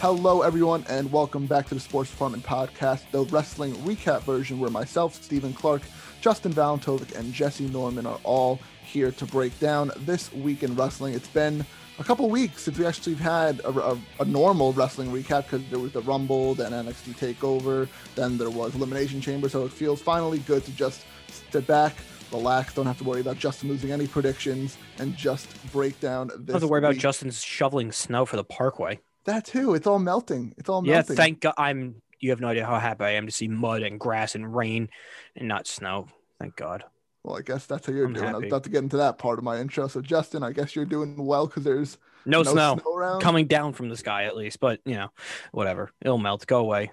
Hello, everyone, and welcome back to the Sports Department Podcast, the wrestling recap version where myself, Stephen Clark, Justin Valentovic, and Jesse Norman are all here to break down this week in wrestling. It's been a couple weeks since we actually had a, a, a normal wrestling recap because there was the Rumble, then NXT TakeOver, then there was Elimination Chamber. So it feels finally good to just sit back, relax, don't have to worry about Justin losing any predictions, and just break down this. Don't have to worry about week. Justin's shoveling snow for the parkway. That too. It's all melting. It's all Yeah, melting. thank God. I'm. You have no idea how happy I am to see mud and grass and rain, and not snow. Thank God. Well, I guess that's how you're I'm doing. I was about to get into that part of my intro. So, Justin, I guess you're doing well because there's No, snow, around. coming down from the sky at least, but you know, whatever. It'll melt. Go away.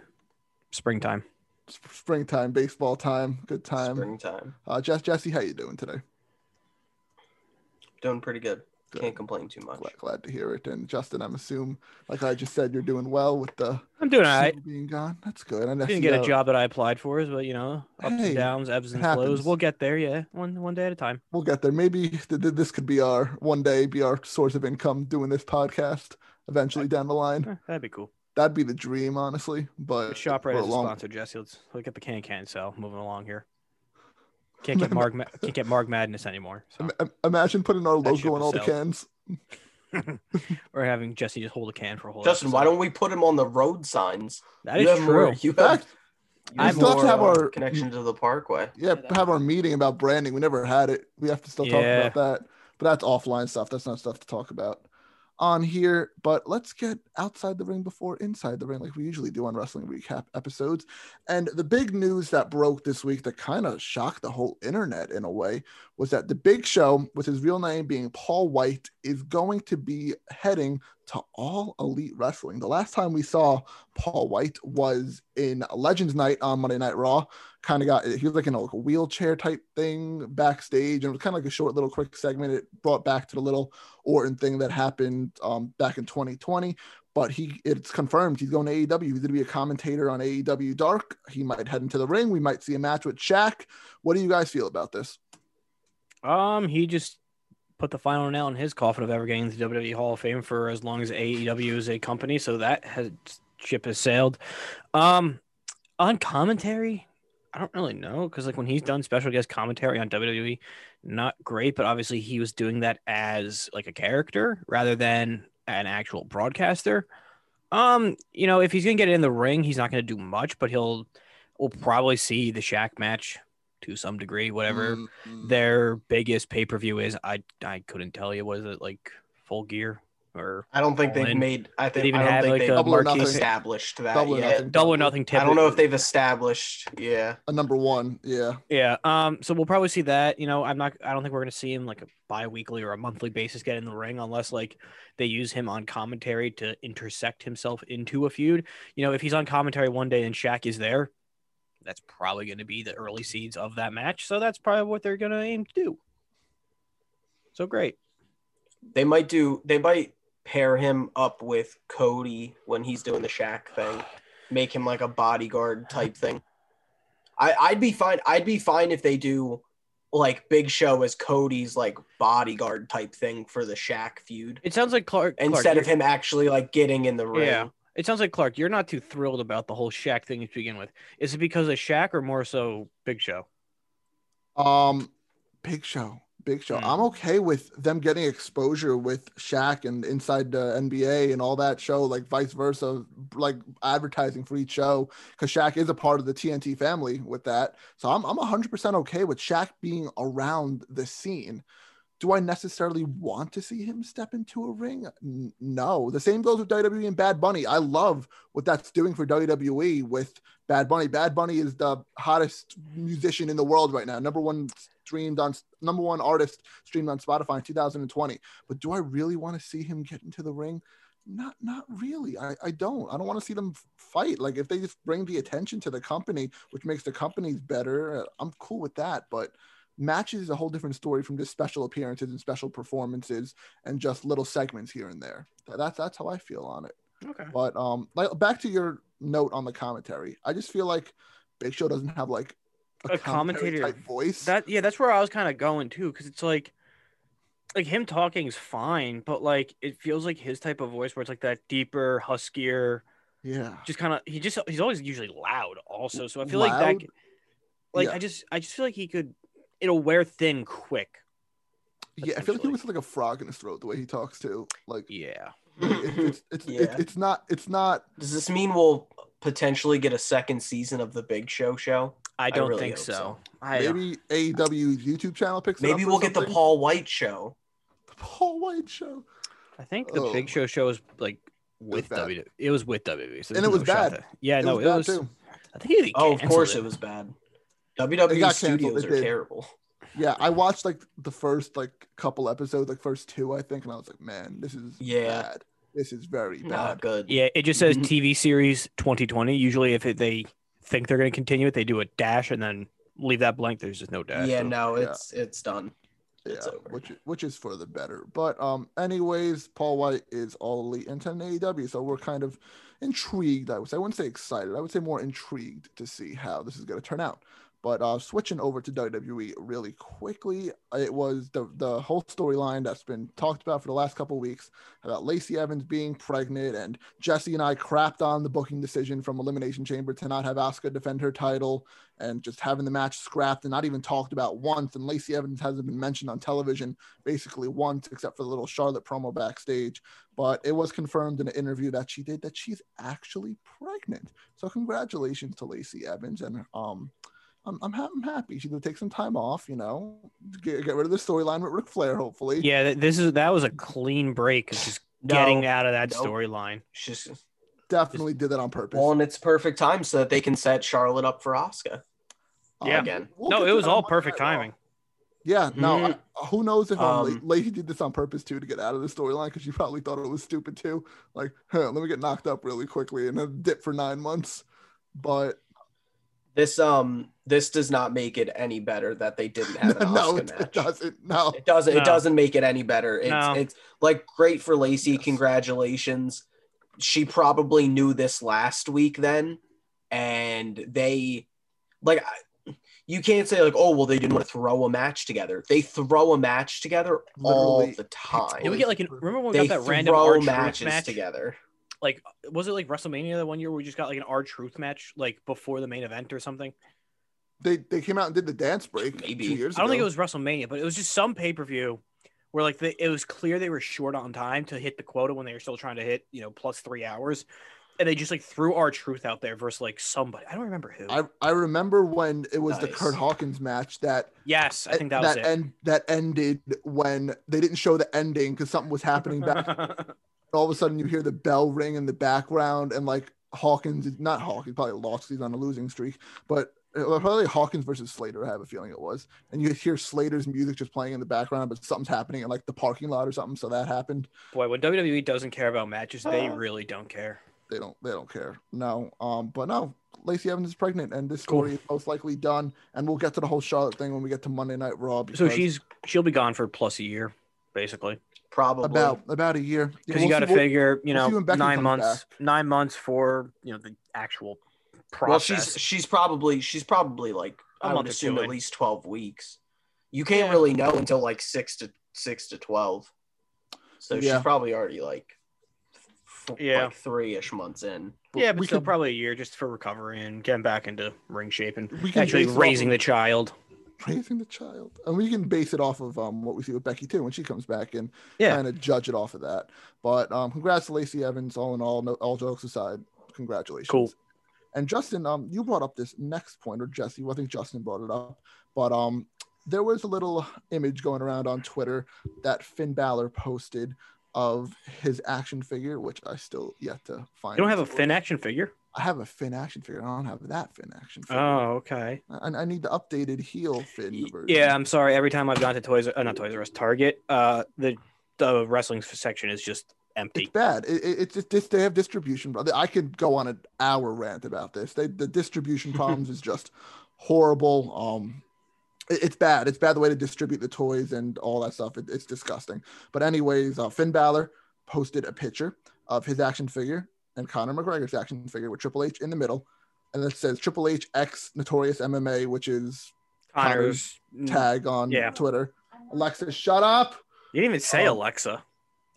Springtime. Springtime, baseball time, good time. Springtime. Uh, Jess, Jesse, how you doing today? Doing pretty good. Good. Can't complain too much. Glad, glad to hear it. And Justin, I'm assuming, like I just said, you're doing well with the I'm doing all right. being gone. That's good. I Didn't get a job that I applied for, is but you know, ups Hey, and downs, ebbs and happens. flows. We'll get there. Yeah, one one day at a time. We'll get there. Maybe th- th- this could be our one day be our source of income doing this podcast eventually down the line. Eh, that'd be cool. That'd be the dream, honestly. But Shoprite we're is a long- sponsor, Jesse. Let's look at the can can sell. Moving along here. Can't get Marg. Can't get Marg Madness anymore. So. Im- im- Imagine putting our logo on all the cans. or having Jesse just hold a can for a whole. Justin, why don't we put him on the road signs? That you is have true. More, you have, we you still have to have uh, our- connection to the parkway. Yeah, have our meeting about branding. We never had it. We have to still talk Yeah. about that. But that's offline stuff. That's not stuff to talk about on here. But let's get outside the ring before inside the ring, like we usually do on wrestling recap episodes. And the big news that broke this week that kind of shocked the whole internet in a way was that the big show, with his real name being Paul Wight, is going to be heading to all elite wrestling. The last time we saw Paul Wight was in Legends Night on Monday Night Raw. Kind of got he was like in a, like wheelchair type thing backstage and it was kind of like a short little quick segment. It brought back to the little orton thing that happened um, back in 2020 but he it's confirmed he's going to aew he's going to be a commentator on aew dark. He might head into the ring. We might see a match with Shaq. what do you guys feel about this? Um, he just put the final nail in his coffin of ever getting the WWE Hall of Fame for as long as AEW is a company. So that has ship has sailed. Um, on commentary, I don't really know because like when he's done special guest commentary on WWE, not great. But obviously he was doing that as like a character rather than an actual broadcaster. Um, you know, if he's gonna get in the ring, he's not gonna do much, but he'll we'll probably see the Shaq match to some degree, whatever Mm, mm. their biggest pay per view is. I I couldn't tell you. Was it like Full Gear or I don't think they've in. made. I think even I don't have, think like, they've a Double or marquee- nothing. established that Double or yet. nothing. Double or Nothing? I don't know if they've established. Yeah, a number one yeah Yeah. Um. So we'll probably see that. You know, I'm not. I don't think we're gonna see him like a bi-weekly or a monthly basis get in the ring unless like they use him on commentary to intersect himself into a feud. You know, if he's on commentary one day and Shaq is there, that's probably going to be the early seeds of that match. So that's probably what they're going to aim to do. So great. they might do. They might pair him up with Cody when he's doing the Shaq thing. Make him like a bodyguard type thing. I, I'd be fine. I'd be fine if they do like Big Show as Cody's like bodyguard type thing for the Shaq feud It sounds like Clark Clark, instead of him actually like getting in the ring. Yeah. It sounds like Clark, you're not too thrilled about the whole Shaq thing to begin with. Is it because of Shaq or more so Big Show? Um, Big Show, Big Show. Hmm. I'm okay with them getting exposure with Shaq and inside the NBA and all that show, like vice versa, like advertising for each show, because Shaq is a part of the TNT family with that. So I'm I'm 100% okay with Shaq being around the scene. Do I necessarily want to see him step into a ring? No. The same goes with WWE and Bad Bunny. I love what that's doing for WWE with Bad Bunny. Bad Bunny is the hottest musician in the world right now. Number one streamed on number one artist streamed on Spotify in 2020. But do I really want to see him get into the ring? Not not really. I, I don't. I don't want to see them fight. Like if they just bring the attention to the company, which makes the companies better, uh, I'm cool with that. But matches is a whole different story from just special appearances and special performances and just little segments here and there. That's that's how I feel on it. Okay. But um, like back to your note on the commentary, I just feel like Big Show doesn't have like A commentator type voice. That yeah, that's where I was kind of going too, because it's like like him talking is fine, but like it feels like his type of voice where it's like that deeper, huskier, Yeah. just kind of he just he's always usually loud also. So I feel like that like Yeah. I just I just feel like he could it'll wear thin quick. Yeah, I feel like he potentially. was like a frog in his throat the way he talks too. Like Yeah. it- it's it's it's, Yeah. it's it's not it's not Does this mean we'll potentially get a second season of the Big Show show? I don't really think so. so. I uh, maybe AEW's YouTube channel picks it Maybe up we'll get the. Paul Wight show. The Paul Wight show. I think the Oh. Big Show show is like with bad. WWE. It was with WWE. So And it was no bad. that- yeah, It no, was it bad was. too. I think he Oh, of canceled course it was bad. WWE got canceled, studios it are did. terrible. Yeah, I watched like the first like couple episodes, like first two, I think, and I was like, man, this is Yeah. bad. This is very Not bad. good. Yeah, it just says Mhm. TV series 2020. Usually, if it, they think they're going to continue it, they do a dash and then leave that blank. There's just no dash. Yeah, so- no, yeah. it's it's done. It's yeah, over. which which is for the better. But um, anyways, Paul Wight is all elite into AEW, so we're kind of intrigued. I would say I wouldn't say excited. I would say more intrigued to see how this is going to turn out. But uh, switching over to WWE really quickly, it was the the whole storyline that's been talked about for the last couple weeks about Lacey Evans being pregnant, and Jesse and I crapped on the booking decision from Elimination Chamber to not have Asuka defend her title, and just having the match scrapped and not even talked about once. And Lacey Evans hasn't been mentioned on television basically once, except for the little Charlotte promo backstage. But it was confirmed in an interview that she did that she's actually pregnant. So congratulations to Lacey Evans, and um. I'm, I'm, ha- I'm happy. She's gonna take some time off, you know, get, get rid of the storyline with Ric Flair, hopefully. Yeah, this is that was a clean break. of Just No, getting out of that Nope. storyline. It's just Definitely did that on purpose. well, and it's perfect time so that they can set Charlotte up for Asuka. Yeah. Again. we'll no, it was all perfect Night Raw. timing. Yeah, no, Mhm. I- who knows if um, Um, La- Lacey did this on purpose too to get out of the storyline because she probably thought it was stupid too. Like, huh, let me get knocked up really quickly and then dip for nine months. But This um this does not make it any better that they didn't have an no, Asuka it, match. it doesn't. No, It doesn't. No. It doesn't make it any better. It's No. it's like great for Lacey. Yes. Congratulations. She probably knew this last week then, and they like you can't say like oh well they didn't want to throw a match together. They throw a match together all Literally. the time. Did we get like an, remember when we they got that random throw matches match? together. Like was it like WrestleMania that one year where we just got like an R Truth match like before the main event or something? they they came out and did the dance break Maybe. two years I don't think it was WrestleMania, but it was just some pay per view where like the, it was clear they were short on time to hit the quota when they were still trying to hit you know plus three hours, and they just like threw R-Truth out there versus like somebody I don't remember who. I, I remember when it was the Nice. Kurt Hawkins match that yes, I think that, was that it. end that ended when they didn't show the ending because something was happening back all of a sudden you hear the bell ring in the background and like Hawkins is not Hawkins probably lost he's on a losing streak but uh, probably Hawkins versus Slater I have a feeling it was and you hear Slater's music just playing in the background but something's happening in like the parking lot or something so that happened Boy, when WWE doesn't care about matches, they Uh. really don't care. they don't they don't care no um but no Lacey Evans is pregnant and this Cool. story is most likely done and we'll get to the whole Charlotte thing when we get to Monday Night Raw So she's she'll be gone for plus a year, basically. Probably about about a year Yeah, Because we'll you got to see what- figure, you we'll know, nine comes months, nine months for you know the actual process. well she's she's probably she's probably like A I would month assume at least twelve weeks. You can't Yeah. really know until like six to six to twelve. So Yeah. she's probably already like Yeah. like three ish months in. yeah, but we still could- probably a year just for recovery and getting back into ring shape and actually base it off raising the child. Raising the child and we can base it off of um what we see with becky too when she comes back and Yeah. kind of judge it off of that but um congrats to lacey evans all in all no, all jokes aside congratulations Cool. and justin um you brought up this next point or jesse well, i think justin brought it up but um there was a little image going around on twitter that finn Balor posted of his action figure which i still yet to find You don't have a. Finn action figure? I have a finn action figure i don't have that finn action figure Oh, okay. I, I need the updated heel finn version Yeah, I'm sorry. Every time I've gone to Toys, uh, not Toys R Us, Target, uh, the the wrestling section is just empty. It's bad. It, it, it's just. They have distribution. I could go on an hour rant about this. They, the distribution problems is just horrible. Um, it- it's bad. It's bad the way to distribute the toys and all that stuff. It, it's disgusting. But anyways, uh, Finn Balor posted a picture of his action figure and Conor McGregor's action figure with Triple H in the middle, and it says Triple H X Notorious MMA, which is Conor's tag on Yeah. Twitter. Alexa, shut up. You didn't even say Oh. Alexa.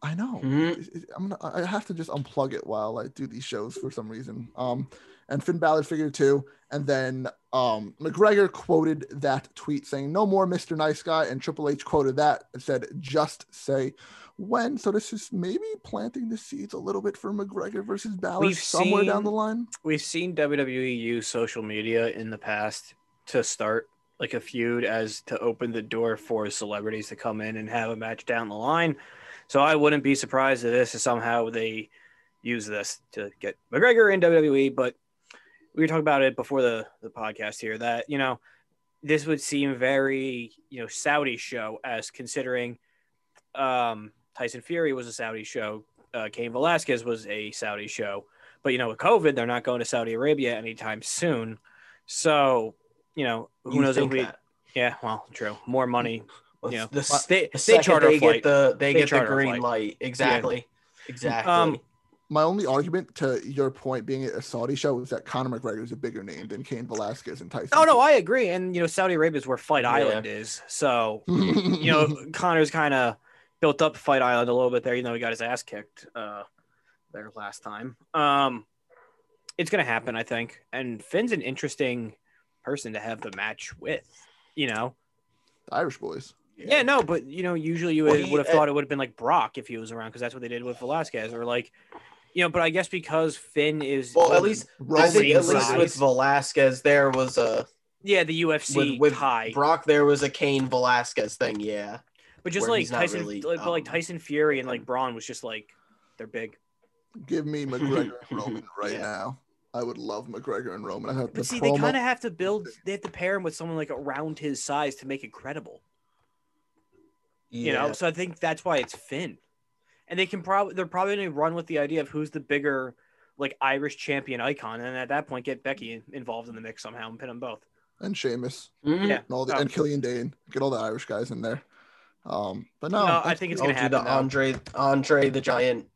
I know. Mhm. It- it- I'm gonna, I have to just unplug it while I do these shows for some reason. Um, and Finn Balor figured two, and then um McGregor quoted that tweet saying "No more Mr. Nice Guy," and Triple H quoted that and said "Just say when." So this is maybe planting the seeds a little bit for McGregor versus Balor We've somewhere down the line. We've seen WWE use social media in the past to start like a feud as to open the door for celebrities to come in and have a match down the line. So I wouldn't be surprised if this is somehow they use this to get McGregor in WWE. But we were talking about it before the, the podcast here that, you know, this would seem very, you know, Saudi show as considering um, Tyson Fury was a Saudi show. Uh, Cain Velasquez was a Saudi show. But you know, with COVID, they're not going to Saudi Arabia anytime soon. So, you know, who You knows if we? that. Yeah, well, true. More money. Well, You know, the, they the they second charter they flight. get the they, They get the green flight. light. Exactly. Exactly. Um, My only argument to your point being a Saudi show is that Conor McGregor is a bigger name than Cain Velasquez and Tyson. Oh no, I agree. And you know, Saudi Arabia is where Fight Yeah. Island is. So you you know, Conor's kind of built up Fight Island a little bit there. You know, he got his ass kicked uh, there last time. Um, it's gonna happen, I think. And Finn's an interesting person to have the match with. You know, Irish boys. yeah, no, but you know, usually you Well, would, he- would have uh, thought it would have been like Brock if he was around because that's what they did with Velasquez, or like, you know. But I guess because Finn is well, at least I Roman think at least size. with Velasquez there was a yeah, the UFC with, with tie. Brock there was a Cain Velasquez thing. Yeah. But just like Tyson, really, like, but like um, Tyson Fury and like Braun was just like they're big. Give me McGregor and Roman right Yeah. now. I would love McGregor and Roman. I have But see, they kind of have to build. They have to pair him with someone like around his size to make it credible. You know, so I think that's why it's Finn, and they can probably they're probably going to run with the idea of who's the bigger like Irish champion icon, and at that point get Becky involved in the mix somehow and pin them both. and Sheamus Mhm. Yeah. and all the Oh. and Killian Dain. Get all the Irish guys in there. Um, but no, No, I think it's. Gonna do the now. Andre Andre the Giant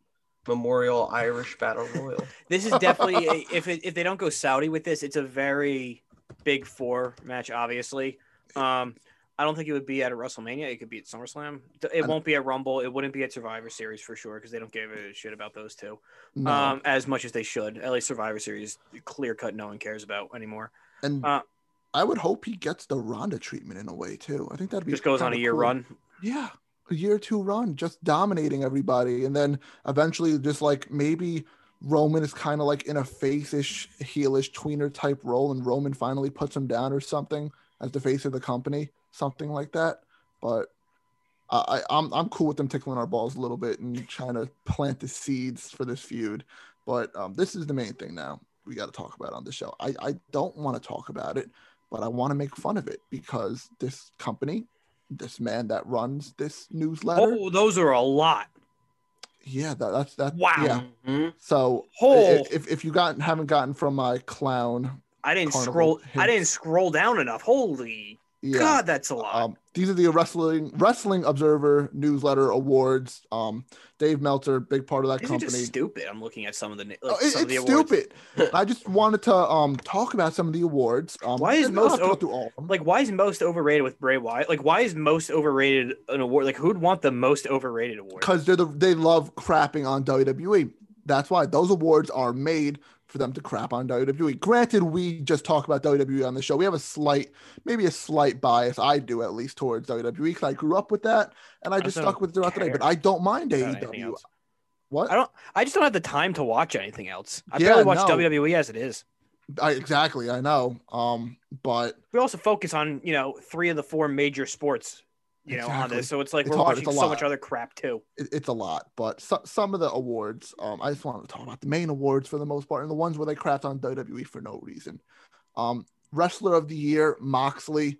Memorial Irish Battle Royal. This is definitely a, if it, if they don't go Saudi with this, it's a very big four match. Obviously, um, I don't think it would be at a WrestleMania. It could be at SummerSlam. It won't be at Rumble. It wouldn't be at Survivor Series for sure because they don't give a shit about those two No. um, as much as they should. At least Survivor Series, clear cut, no one cares about anymore. and uh, I would hope he gets the Ronda treatment in a way too. I think that'd be Just goes on a year cool. run. Yeah, a year two run, just dominating everybody, and then eventually just like maybe Roman is kind of like in a face-ish, heelish tweener type role, and Roman finally puts him down or something as the face of the company, something like that. But I, I'm I'm cool with them tickling our balls a little bit and trying to plant the seeds for this feud. But um, this is the main thing now we got to talk about on the show. I I don't want to talk about it, but I want to make fun of it because this company this man that runs this newsletter. Oh, those are a lot. Yeah, that, that's that. Wow. Yeah. Mhm. So Oh, if, if you got haven't gotten from my clown, I didn't Carnival scroll. I didn't scroll down enough. Holy yeah. God, that's a lot. Um, these are the wrestling wrestling observer newsletter awards. Um, Dave Meltzer, big part of that These company. just stupid. I'm looking at some of the na- Oh, it- some of the it's stupid. I just wanted to um talk about some of the awards. Um, Why is and I don't most o- through all of them. Like, why is most overrated with Bray Wyatt? Like, why is most overrated an award? Like, who'd want the most overrated award? because they're the, they love crapping on WWE. That's why those awards are made for them to crap on WWE. Granted, we just talk about WWE on the show. We have a slight, maybe a slight bias. I do at least towards WWE because I grew up with that and I I just stuck with it throughout the day. But I don't mind AEW. What? I don't. I just don't have the time to watch anything else. I Yeah, barely watch no. WWE as it is. I, exactly. I know. Um, but We also focus on you know three of the four major sports. You know, on this, so it's like It's we're hard. Watching so lot. much other crap too. it, it's a lot. But so, some of the awards, um, I just wanted to talk about the main awards for the most part, and the ones where they crapped on WWE for no reason. Um, Wrestler of the Year, Moxley.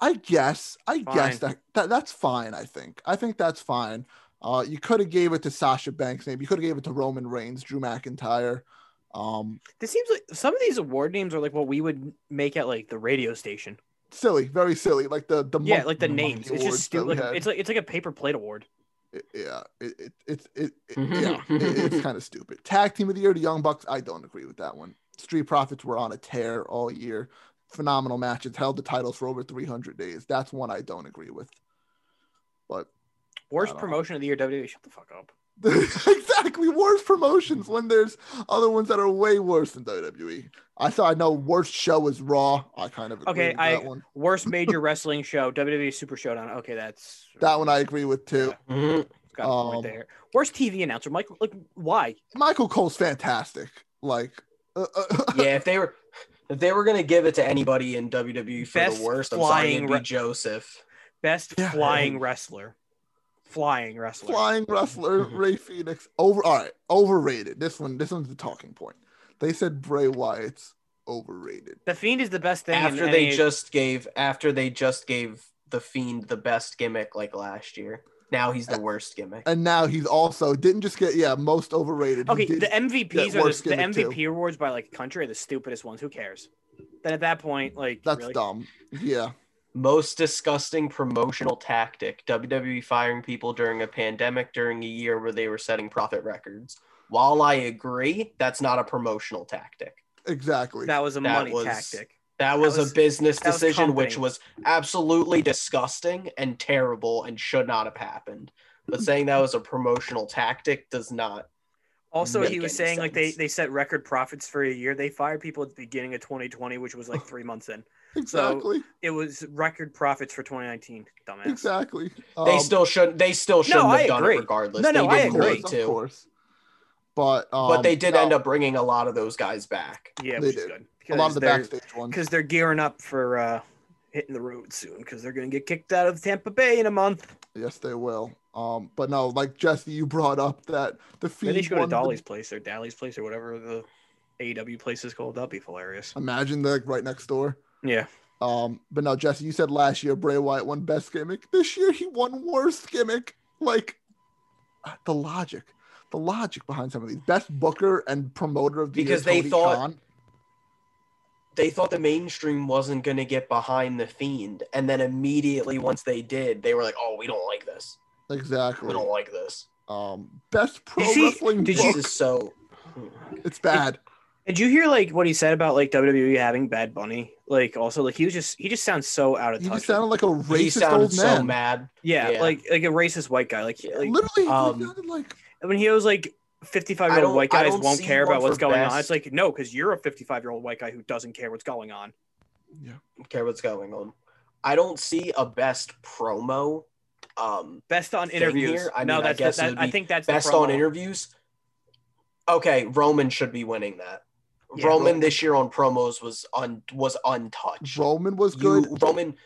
I guess, I guess that, that that's fine. I think, I think that's fine. Uh, you could have gave it to Sasha Banks, maybe you could have gave it to Roman Reigns, Drew McIntyre. Um, This seems like some of these award names are like what we would make at like the radio station. Silly, very silly. Like the the Yeah, like the names. It's just that stupid. Like, it's like it's like a paper plate award. it- yeah, it, it, it's it, it, mm-hmm. yeah, it- it's kind of stupid. Tag team of the year, the Young Bucks. I don't agree with that one. Street Profits were on a tear all year. Phenomenal matches, held the titles for over 300 days. That's one I don't agree with. But Worst don't know. promotion of the year, WWE. Shut the fuck up. exactly worst promotions when there's other ones that are way worse than WWE. I thought I know worst show is Raw. I kind of agree Okay, with I- that one. Worst major wrestling show, WWE Super Showdown. Okay, that's That one I agree with too. Mhm. got a point um, there. Worst TV announcer, Michael. Like, why? Michael Cole's fantastic. Like, uh, uh, Yeah, if they were if they were gonna give it to anybody in WWE for Best the worst, I'm sorry, flying it'd be re- Joseph. Best Yeah. flying wrestler. Flying wrestler. flying wrestler. Rey Fenix over. All right, overrated. This one, this one's the talking point. They said Bray Wyatt's overrated. The Fiend is the best thing. in After they any- just gave after they just gave the Fiend the best gimmick like last year. Now he's the worst gimmick. And now he's also didn't just get yeah most overrated. Okay, the MVPs get are the, the gimmick, too. MVP awards by like country are the stupidest ones. Who cares? Then at that point, like that's really? dumb. Yeah, Most disgusting promotional tactic. WWE firing people during a pandemic during a year where they were setting profit records. While I agree, that's not a promotional tactic. exactly. that was a That money was- tactic. That was, was- a business that was decision which was absolutely disgusting and terrible and should not have happened. But saying that was a promotional tactic does not. Also, he was any saying like they sense. they set record profits for a year. They fired people at the beginning of 2020, which was like three months in. exactly. It was record profits for 2019. Dumbass. Exactly. They Um, still shouldn't. They still shouldn't I have done agree. it regardless. No, no, they I didn't of agree. need course, to. of course. But um, but they did no, end up bringing a lot of those guys back. Yeah, They which is did. good. a lot of the backstage ones. because they're gearing up for uh, hitting the road soon because they're going to get kicked out of Tampa Bay in a month. Yes, they will. Um, but no, like Jesse, you brought up that the Maybe they Fiend should go to won the- place or Daily's place or whatever the AEW place is called. That'd be hilarious. Imagine they're like right next door. Yeah. Um, but now, Jesse, you said last year Bray Wyatt won best gimmick. This year he won worst gimmick. Like the logic, the logic behind some of these best booker and promoter of the year, Because they Tony thought- Khan. They thought the mainstream wasn't going to get behind the Fiend, and then immediately once they did, they were like, "Oh, we don't like this. exactly. We don't like this. Um, best pro you see- wrestling did book. you- This is so." It's bad. Did you hear like what he said about like WWE having Bad Bunny? Like also like he was just he just sounds so out of He touch. He sounded like a He racist sounded old so man. mad. yeah, yeah. like like a racist white guy. Like, like Literally, Um, he sounded like when he was like 55 year old white guys won't care about what's for going on. It's like no, because you're a 55 year old white guy who doesn't care what's going on. Yeah, care what's going on. I don't see a best promo. Um, Best on Thing interviews. here? I no, mean, I that's guess it that, I think that's best the on interviews. Okay, Roman should be winning that. Yeah, Roman Roman- this year on promos was un was untouched. Roman was You- good. Roman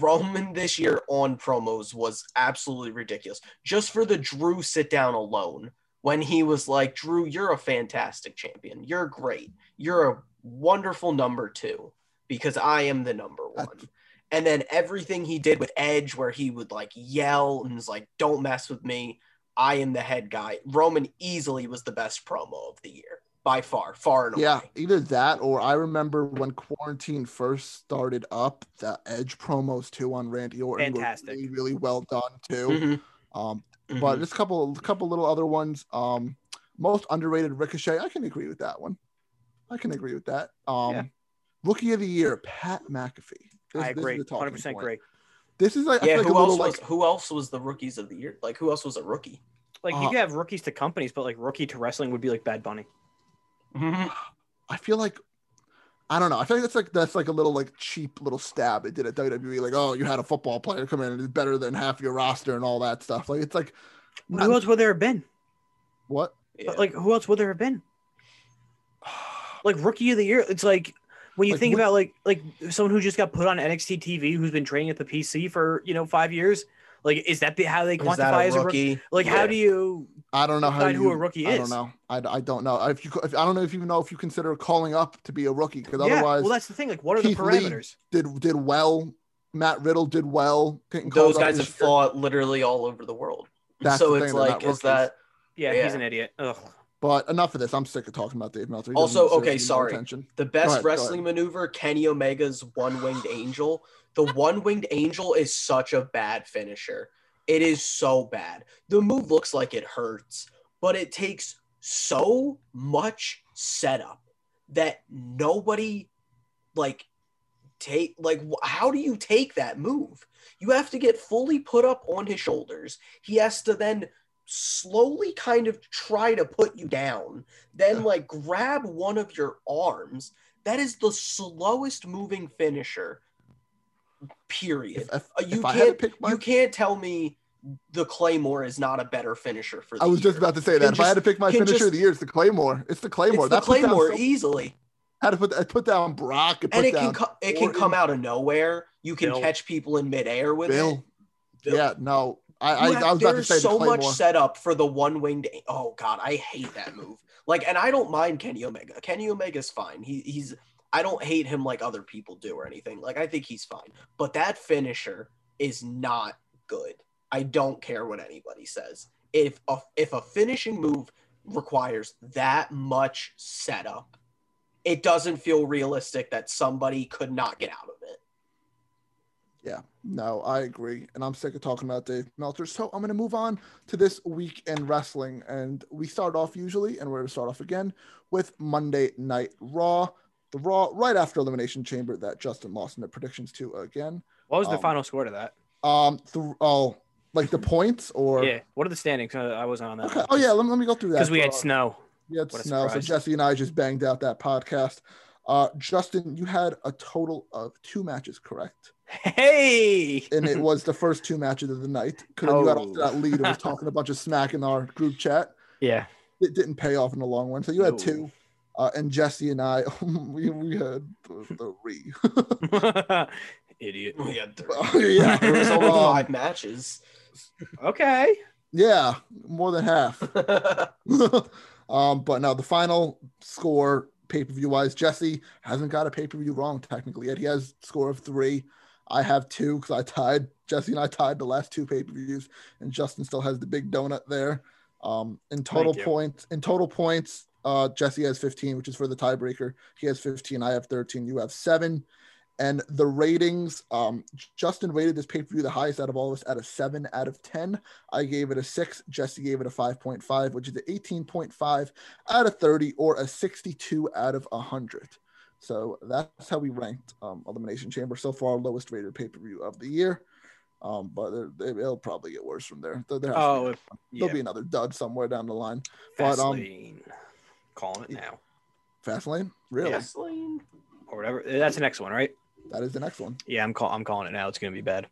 Roman this year on promos was absolutely ridiculous. Just for the Drew sit down alone, when he was like, Drew, you're a fantastic champion. You're great. You're a wonderful number two because I am the number one. And then everything he did with Edge, where he would like yell and was like, don't mess with me. I am the head guy. Roman easily was the best promo of the year by far, far and away. Yeah, either that or I remember when quarantine first started up, the Edge promos too on Randy Orton Fantastic. were really, really well done too. Mhm, Um, mhm. but just a couple, a couple little other ones. Um, most underrated Ricochet. I can agree with that one. I can agree with that. Um, Yeah. Rookie of the Year, Pat McAfee. This- I agree. 100 percent agree. This is like yeah, like who else was like who else was the rookies of the year? Like who else was a rookie? Like Uh, you could have rookies to companies, but like rookie to wrestling would be like Bad Bunny. Mm-hmm. I feel like I don't know. I feel like that's like that's like a little like cheap little stab they did at WWE. Like, oh, you had a football player come in and is better than half your roster and all that stuff. Like, it's like Who else would there have been? what? Yeah. Like who else would there have been? Like rookie of the year. It's like when you Like, think what- about like like someone who just got put on NXT TV who's been training at the PC for you know five years. Like is that the, how they Is quantify that a as a rookie? rookie? Like Yeah. how do you? I don't know how Decide you, who a rookie is. I don't know. I, I don't know if you if, I don't know if you know if you consider calling up to be a rookie because yeah. otherwise Well, that's the thing. Like what are the Keith Lee parameters? did did well. Matt Riddle did well. Those guys have fought literally all over the world. That's so the it's thing, like, not is that Yeah, he's an idiot. Ugh. But enough of this. I'm sick of talking about Dave Meltzer. He Also, okay, sorry. The best ahead, wrestling maneuver? Kenny Omega's one winged angel. The one winged angel is such a bad finisher. It is so bad. The move looks like it hurts, but it takes so much setup that nobody like take like how do you take that move? You have to get fully put up on his shoulders. He has to then slowly kind of try to put you down, then like grab one of your arms. That is the slowest moving finisher. Period. If, if, Uh, you if I had to can't pick my, you can't tell me the Claymore is not a better finisher for the I was just about to say Can that. If I had to pick my finisher just- of the year, it's the Claymore. It's the Claymore. It's the That Claymore so- easily. had to put I put down Brock. Put and it down can co- it can come out of nowhere. You can Bill. catch people in midair with Bill. it. Yeah, no, I I, have- I was about to there's say so much setup for the one winged. Oh god, I hate that move. Like, and I don't mind Kenny Omega. Kenny Omega's fine. He he's I don't hate him like other people do or anything. Like I think he's fine. But that finisher is not good. I don't care what anybody says. If a, if a finishing move requires that much setup, it doesn't feel realistic that somebody could not get out of it. Yeah, no, I agree. And I'm sick of talking about Dave Meltzer. So I'm going to move on to this week in wrestling. And we start off usually, and we're going to start off again with Monday Night Raw. The Raw right after Elimination Chamber that Justin lost in the predictions to again. What was the Um, final score to that? Um, th- oh, like the points or Yeah. What are the standings? Uh, I wasn't on that. Okay. Oh yeah, let me, let me go through that. Because we had uh, snow. We had What snow, so. Jesse and I just banged out that podcast. Uh, Justin, you had a total of two matches correct, Hey. and it was the first two matches of the night. Because you got off Oh. that lead and was talking a bunch of smack in our group chat. yeah. It didn't pay off in the long run, so you had No. two. Uh, and Jesse and I, we, we had three. Idiot. We had three. Oh, yeah, There was only Um, five matches. Okay. yeah, more than half. um, but now the final score pay per view wise, Jesse hasn't got a pay per view wrong technically yet. He has score of three. I have two because I tied. Jesse and I tied the last two pay per views, and Justin still has the big donut there. Um, in total points, in total points, uh, Jesse has 15, which is for the tiebreaker. He has 15. I have 13. You have seven. And the ratings, um, Justin rated this pay per view the highest out of all of us at a seven out of 10. I gave it a six. Jesse gave it a 5.5, which is an 18.5 out of 30 or a 62 out of 100. So that's how we ranked um, Elimination Chamber so far, lowest rated pay per view of the year. Um, but it- it'll probably get worse from there. there, there oh, be if, yeah. there'll be another dud somewhere down the line. but, um, Vaseline. Calling it now. Fastlane, really? Yes, Lane. Or whatever. That's the next one, right? That is the next one. Yeah, I'm call I'm calling it now. It's gonna be bad.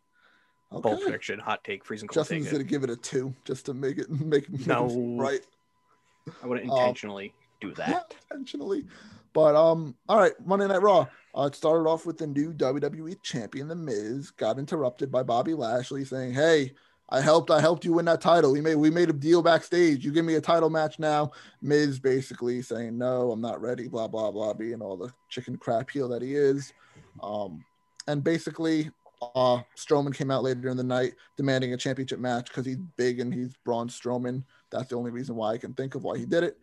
Bold prediction, hot take, freezing cold Justin's gonna give it a two just to make it make, make No. him right. I wouldn't um, intentionally do that. Not intentionally. But um, all right, Monday Night Raw. Uh, it started off with the new WWE champion, The Miz, got interrupted by Bobby Lashley saying, Hey, I helped, I helped you win that title. We made we made a deal backstage. You give me a title match now. Miz basically saying, No, I'm not ready, blah, blah, blah, being all the chicken crap heel that he is. Um, and basically uh Strowman came out later in the night demanding a championship match because he's big and he's Braun Strowman. That's the only reason why I can think of why he did it.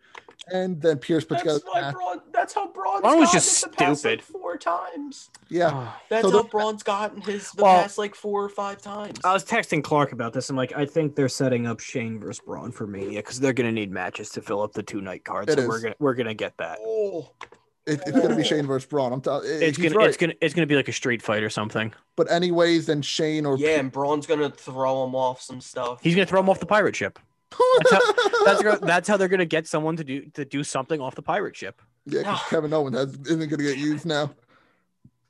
And then Pearce puts That's together why. Braun. That's how Braun's Braun was just it past, like, stupid. four times. Yeah. That's So how the- Braun's gotten his the Well- past like four or five times. I was texting Clark about this. I'm like, I think they're setting up Shane versus Braun for Mania because they're gonna need matches to fill up the two night cards. It so we're gonna we're gonna get that. oh, It, it's gonna be Shane versus Braun. I'm telling. It's gonna right. it's gonna it's gonna be like a street fight or something. But anyways, then Shane or yeah, and Braun's gonna throw him off some stuff. He's gonna throw him off the pirate ship. That's gonna- that's how they're gonna get someone to do to do something off the pirate ship. yeah, because Kevin Owens has, isn't gonna get used now.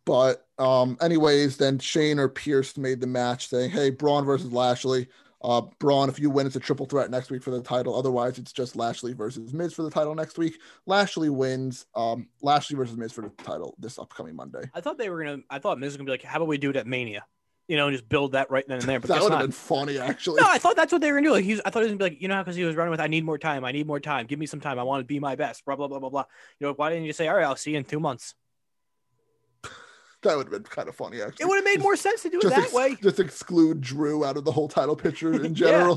But um, anyways, then Shane or Pearce made the match saying, "Hey, Braun versus Lashley. Uh, Braun, if you win, it's a triple threat next week for the title. Otherwise, it's just Lashley versus Miz for the title next week. Lashley wins. Um, Lashley versus Miz for the title this upcoming Monday. I thought they were gonna. I thought Miz was gonna be like, how about we do it at Mania? You know, and just build that right then and there. But that would have been funny, actually. No, I thought that's what they were gonna do. Like, he's, I thought he was gonna be like, you know, because he was running with, I need more time, I need more time, give me some time, I want to be my best, blah blah blah blah blah. You know, why didn't you say, all right, I'll see you in two months? that would have been kind of funny, actually. It would have made more sense to do it that ex- way. just exclude Drew out of the whole title picture in Yeah.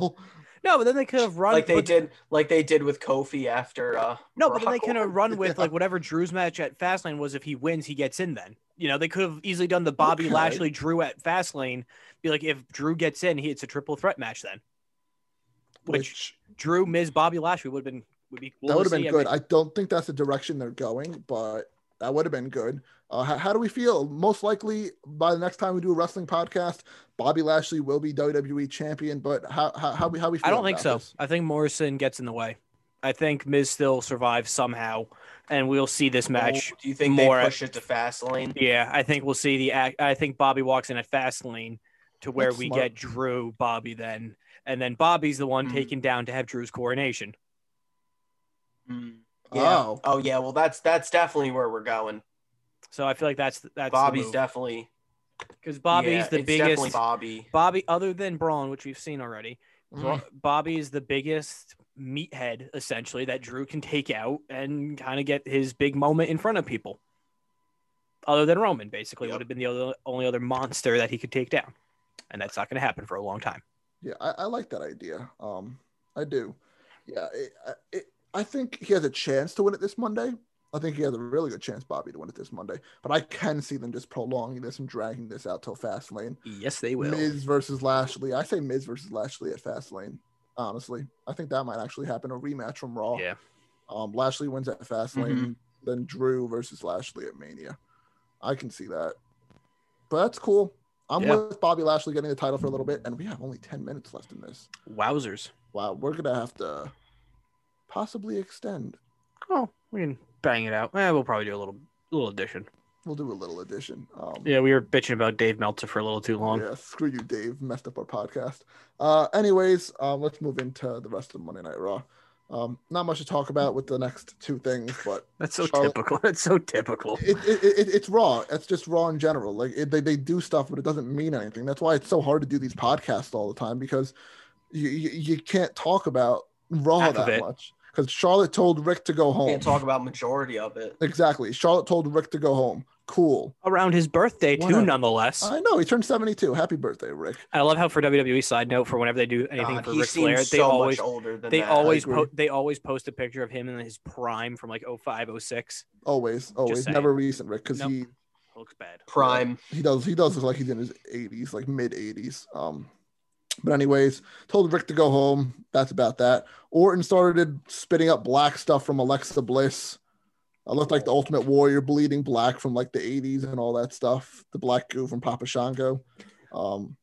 General. No, but then they could have run like they but- did, like they did with Kofi after. uh No, but then they Brock could have run with like whatever Drew's match at Fastlane was. If he wins, he gets in. Then you know they could have easily done the Bobby Okay. Lashley Drew at Fastlane. Be like, if Drew gets in, he it's a triple threat match. Then which, Which Drew, Miz, Bobby Lashley would have been would be. cool that would have been see. I good. mean, I don't think that's the direction they're going, but That would have been good. Uh, how, how do we feel? Most likely by the next time we do a wrestling podcast, Bobby Lashley will be WWE champion. But how how how we how we feel I don't think so. this? I think Morrison gets in the way. I think Miz still survives somehow, and we'll see this match. Oh, do you think more they at- push it to fast lane? Yeah, I think we'll see the. I think Bobby walks in at Fastlane to where That's we smart. get Drew, Bobby then, and then Bobby's the one Mhm. taken down to have Drew's coronation. Mm, Yeah. Oh. Oh. yeah. Well, that's that's definitely where we're going. So I feel like that's that's Bobby's definitely because Bobby's yeah, the it's biggest. Bobby. Bobby, other than Braun, which we've seen already, Bra- Mm. Bobby is the biggest meathead essentially that Drew can take out and kind of get his big moment in front of people. Other than Roman, basically, Yep. would have been the other, only other monster that he could take down, and that's not going to happen for a long time. Yeah, I, I like that idea. Um, I do. Yeah, it, it, I think he has a chance to win it this Monday. I think he has a really good chance, Bobby, to win it this Monday. But I can see them just prolonging this and dragging this out till Fastlane. Yes, they will. Miz versus Lashley. I say Miz versus Lashley at Fastlane. Honestly, I think that might actually happen. A rematch from Raw. Yeah. Um, Lashley wins at Fastlane, then Drew versus Lashley at Mania. I can see that. But that's cool. I'm Yeah. with Bobby Lashley getting the title for a little bit, and we have only 10 minutes left in this. Wowzers. Wow, we're gonna have to possibly extend. Oh, I can bang it out. Eh, we'll probably do a little little addition. We'll do a little addition. Um, Yeah, we were bitching about Dave Meltzer for a little too long. Yeah, screw you, Dave. Messed up our podcast. Uh, anyways, um, let's move into the rest of Monday Night Raw. Um, not much to talk about with the next two things, but That's so Charlotte- typical. That's so typical. it, it, it, it's raw. It's just raw in general. Like it, they, they do stuff, but it doesn't mean anything. That's why it's so hard to do these podcasts all the time because you you, you can't talk about raw Half that much. Because Charlotte told Ric to go home. Can't talk about majority of it. Exactly. Charlotte told Ric to go home. Cool. Around his birthday too, Whatever. nonetheless. I know he turned 72. Happy birthday, Ric. I love how for WWE side note for whenever they do anything God, for he Ric seems Flair, they so always much older than they that. always agree. po- they always post a picture of him in his prime from like 05, 06. Always, always, saying. never recent Ric because Nope. he Looks bad. prime. he does he does look like he's in his 80s, like mid 80s. Um, but anyways, told Ric to go home. That's about that. Orton started spitting up black stuff from Alexa Bliss. I looked like the Ultimate Warrior, bleeding black from like the 80s and all that stuff. The black goo from Papa Shango. Um,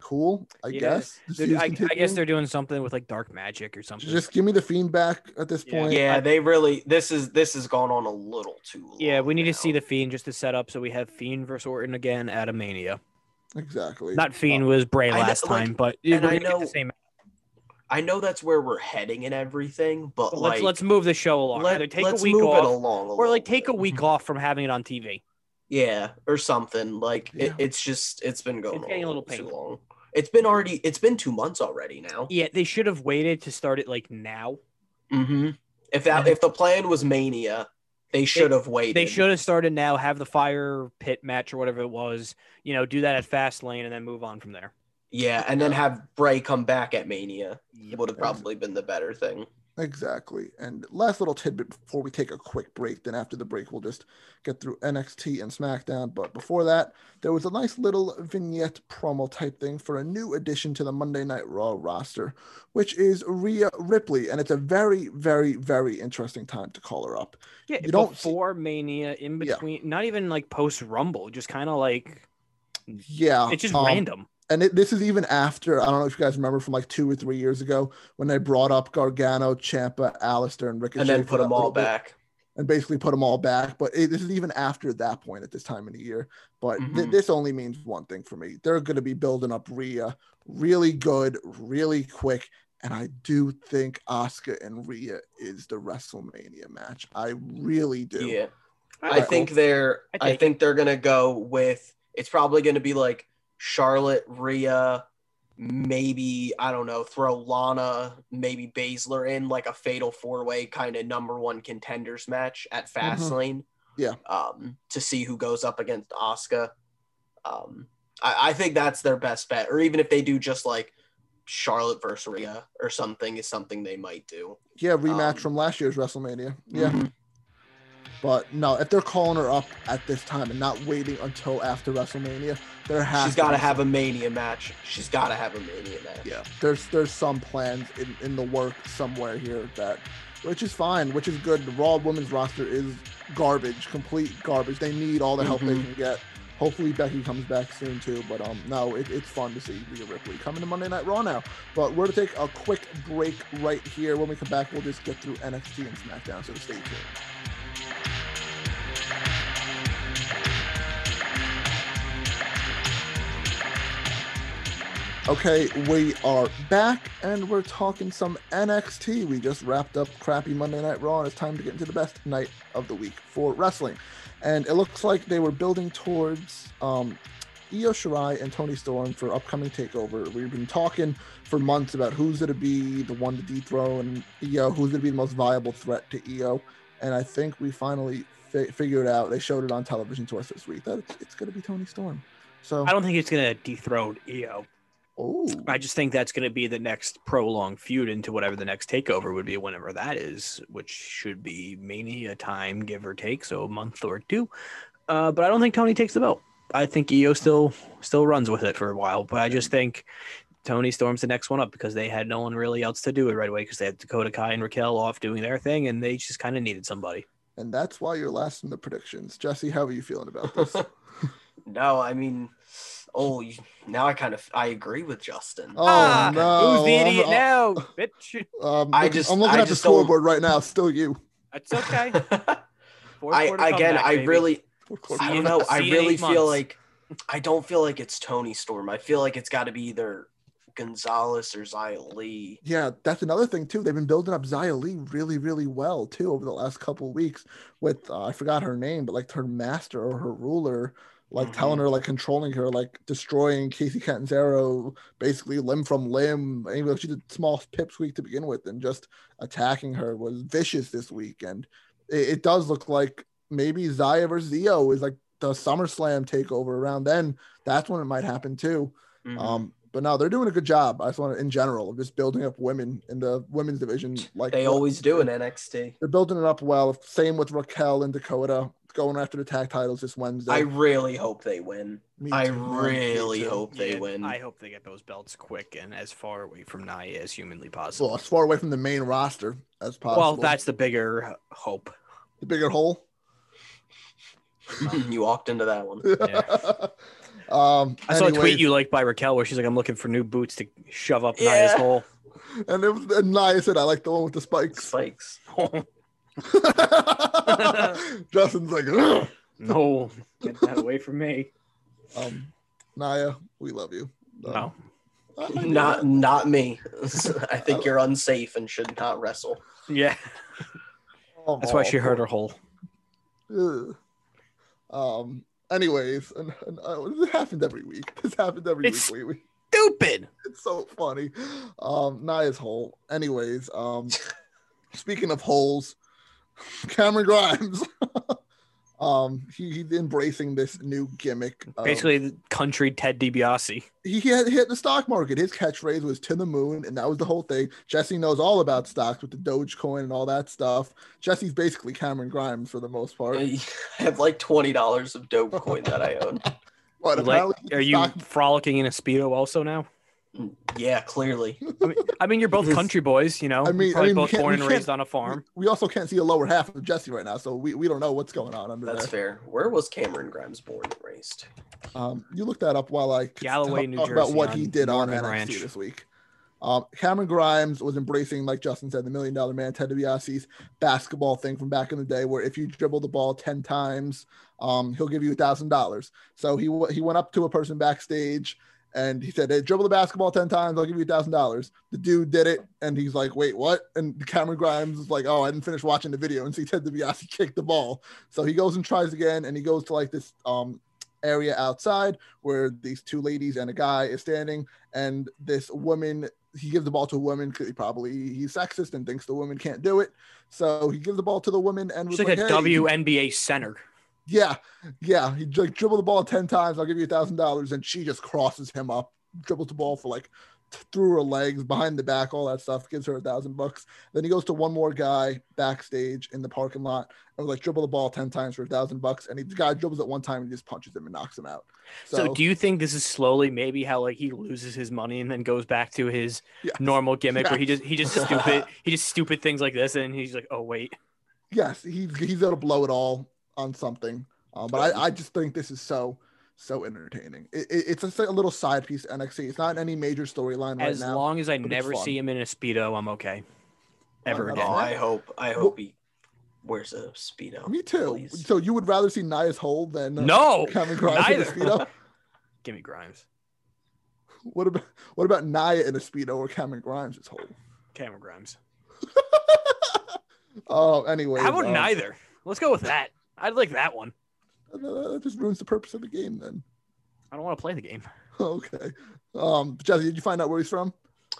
cool, I Yeah. guess. This They're- I, I guess they're doing something with like dark magic or something. just give me the fiend back at this Yeah. point. Yeah, they really. This is this has gone on a little too long. yeah, we need now. to see the Fiend just to set up so we have Fiend versus Orton again at a Mania. Exactly. Not Fiend was Bray I know- last like- time, but and we're I know- the same. I know that's where we're heading and everything, but But like, let's let's move the show along. let, Either take us a week move it off, along, a or like little take a bit. week off from having it on TV. Yeah, or something. Like Yeah. it, it's just it's been going It's getting a a little little too painful. long. It's been already. It's been two months already now. Yeah, they should have waited to start it like now. Mm-hmm. If that if the plan was Mania, they should have waited. They should have started now, have the fire pit match or whatever it was. You know, do that at Fastlane and then move on from there. Yeah, and then have Bray come back at Mania. It Would have probably been the better thing. Exactly. And last little tidbit before we take a quick break. Then after the break, we'll just get through NXT and SmackDown. But before that, there was a nice little vignette promo type thing for a new addition to the Monday Night Raw roster, which is Rhea Ripley. And it's a very, very, very interesting time to call her up. Yeah, You don't see- before Mania, in Yeah. between, not even like post Rumble, just kind of like Yeah. it's just um, random. And it, this is even after I don't know if you guys remember from like two or three years ago when they brought up Gargano, Ciampa, Aleister, and Ricochet, And then put them all little bit. back. and basically put them all back. But it, this is even after that point at this time of the year. But th- Mhm. this only means one thing for me: they're going to be building up Rhea really good, really quick. And I do think Asuka and Rhea is the WrestleMania match. I really do. Yeah. I I think they're I I, think they're gonna go with it's probably gonna be like Charlotte, Rhea, maybe I don't know, throw Lana, maybe Baszler in like a fatal four way kind of number one contenders match at Fastlane. Yeah. Um, to see who goes up against Asuka. Um, I, I think that's their best bet. Or even if they do just like Charlotte versus Rhea or something is something they might do. Yeah, rematch Um, from last year's WrestleMania. Yeah. Mhm. But no, if they're calling her up at this time and not waiting until after WrestleMania, there has She's got to have a mania match. She's got to have a mania match. yeah. There's there's some plans in, in the work somewhere here that, which is fine, which is good. The Raw women's roster is garbage, complete garbage. They need all the help they Mhm. can get. Hopefully Becky comes back soon too. But um, no, it, it's fun to see Rhea Ripley coming to Monday Night Raw now. But we're gonna take a quick break right here. When we come back, we'll just get through NXT and SmackDown. So stay tuned. Okay, we are back and we're talking some NXT. We just wrapped up crappy Monday Night Raw and it's time to get into the best night of the week for wrestling. And it looks like they were building towards um, Io Shirai and Toni Storm for upcoming takeover. We've been talking for months about who's going to be the one to dethrone Io, who's going to be the most viable threat to Io. And I think we finally fi- figured out, they showed it on television to us this week, that it's, it's going to be Toni Storm. So, I don't think it's gonna dethrone Io. Oh, I just think that's gonna be the next prolonged feud into whatever the next takeover would be, whenever that is, which should be Mania time, give or take, so a month or two. Uh, but I don't think Toni takes the belt. I think Io still still runs with it for a while, but I just think Toni Storm's the next one up because they had no one really else to do it right away because they had Dakota Kai and Raquel off doing their thing, and they just kind of needed somebody. and that's why you're last in the predictions. Jesse, how are you feeling about this? No, I mean, oh, you, now I kind of I agree with Justin. Oh, Ah, no. Who's the I'm- idiot uh, now, bitch? Um, I just I'm looking I at the just don't- scoreboard right now. Still you. That's okay. I again, comeback, I baby. really, I you don't know. I see you in really feel months. like I don't feel like it's Toni Storm. I feel like it's got to be either Gonzalez or Xia Li. Yeah, that's another thing too. They've been building up Xia Li really, really well too over the last couple of weeks. With uh, I forgot her name, but like her master or her ruler, like Mhm. telling her, like controlling her, like destroying Kacy Catanzaro, basically limb from limb. Even though she did small pipsqueak to begin with, and just attacking her was vicious this week. And it, it does look like maybe Xia versus Io is like the SummerSlam takeover around then. That's when it might happen too. Mhm. Um, but no, they're doing a good job. I just want to, in general, of just building up women in the women's division. Like they always do in NXT. They're building it up well. Same with Raquel and Dakota going after the tag titles this Wednesday. I really hope they win. Me I really hope they Yeah, win. I hope they get those belts quick and as far away from Nia as humanly possible. Well, as far away from the main roster as possible. Well, that's the bigger hope. the bigger hole. you walked into that one. um, I saw a tweet you liked by Raquel where she's like, "I'm looking for new boots to shove up Yeah. Nia's hole." and it was and Nia said, "I like the one with the spikes." Spikes. Justin's like, "Ugh." no, get that away from me. um, Nia, we love you. Um, No, I- I. Not not me. I think you're unsafe and should not wrestle. yeah, that's why she hurt her hole. Ugh. Um. Anyways, and, and uh, this happens every week. This happens every It's- week. We, we, Stupid. it's so funny. Um. Nia's hole. Anyways. Um. speaking of holes, Cameron Grimes. um. He, he's embracing this new gimmick. of- Basically, country Ted DiBiase. he had hit the stock market. His catchphrase was "to the moon," and that was the whole thing. Jesse knows all about stocks with the Dogecoin and all that stuff. Jesse's basically Cameron Grimes for the most part. I have like twenty dollars of Dogecoin that I own. But Like, are you stock- frolicking in a speedo also now? Yeah, clearly. I mean, I mean, you're both country boys, you know. I mean- I probably mean, both born and raised on a farm. We also can't see the lower half of Jesse right now, so we, we don't know what's going on under there. That's there. fair. Where was Cameron Grimes born and raised? Um, you look that up while I Galloway, talk, New talk about what he did on Norman NXT Ranch. this week. Um, Cameron Grimes was embracing, like Justin said, the Million Dollar Man, Ted DiBiase's basketball thing from back in the day, where if you dribble the ball ten times, um, he'll give you a thousand dollars. So he he went up to a person backstage and he said, "Hey, dribble the basketball ten times, I'll give you a thousand dollars." The dude did it, and he's like, "Wait, what?" And Cameron Grimes is like, "Oh, I didn't finish watching the video," and see Ted DiBiase kick the ball. So he goes and tries again, and he goes to like this um area outside where these two ladies and a guy is standing, and this woman he gives the ball to a woman because he probably he's sexist and thinks the woman can't do it. So he gives the ball to the woman and was She's like a "Hey." WNBA center. Yeah, yeah. He like dribble the ball ten times. I'll give you a thousand dollars, and she just crosses him up, dribbles the ball for like through her legs, behind the back, all that stuff. Gives her a thousand bucks. Then he goes to one more guy backstage in the parking lot and like dribble the ball ten times for a thousand bucks. And he, the guy dribbles it one time and he just punches him and knocks him out. So, do you think this is slowly maybe how like he loses his money and then goes back to his Yes. normal gimmick where he just he just stupid he just stupid things like this and he's like oh wait yes, he's he's gonna blow it all on something. Um, but I, I just think this is so so entertaining. It, it, it's just like a little side piece of NXT. It's not any major storyline right as now. As long as I never see him in a speedo I'm okay ever Oh, again Oh, I hope. I hope he wears a speedo. Me too. please. So you would rather see Nia's hole than uh, no Cameron Grimes in a speedo? give me Grimes What about what about Nia in a speedo or Cameron Grimes' hole? Cameron Grimes Oh, anyway. how about um, neither let's go with that I'd like that one That just ruins the purpose of the game then. I don't want to play the game Okay. Um, Jesse, did you find out where he's from?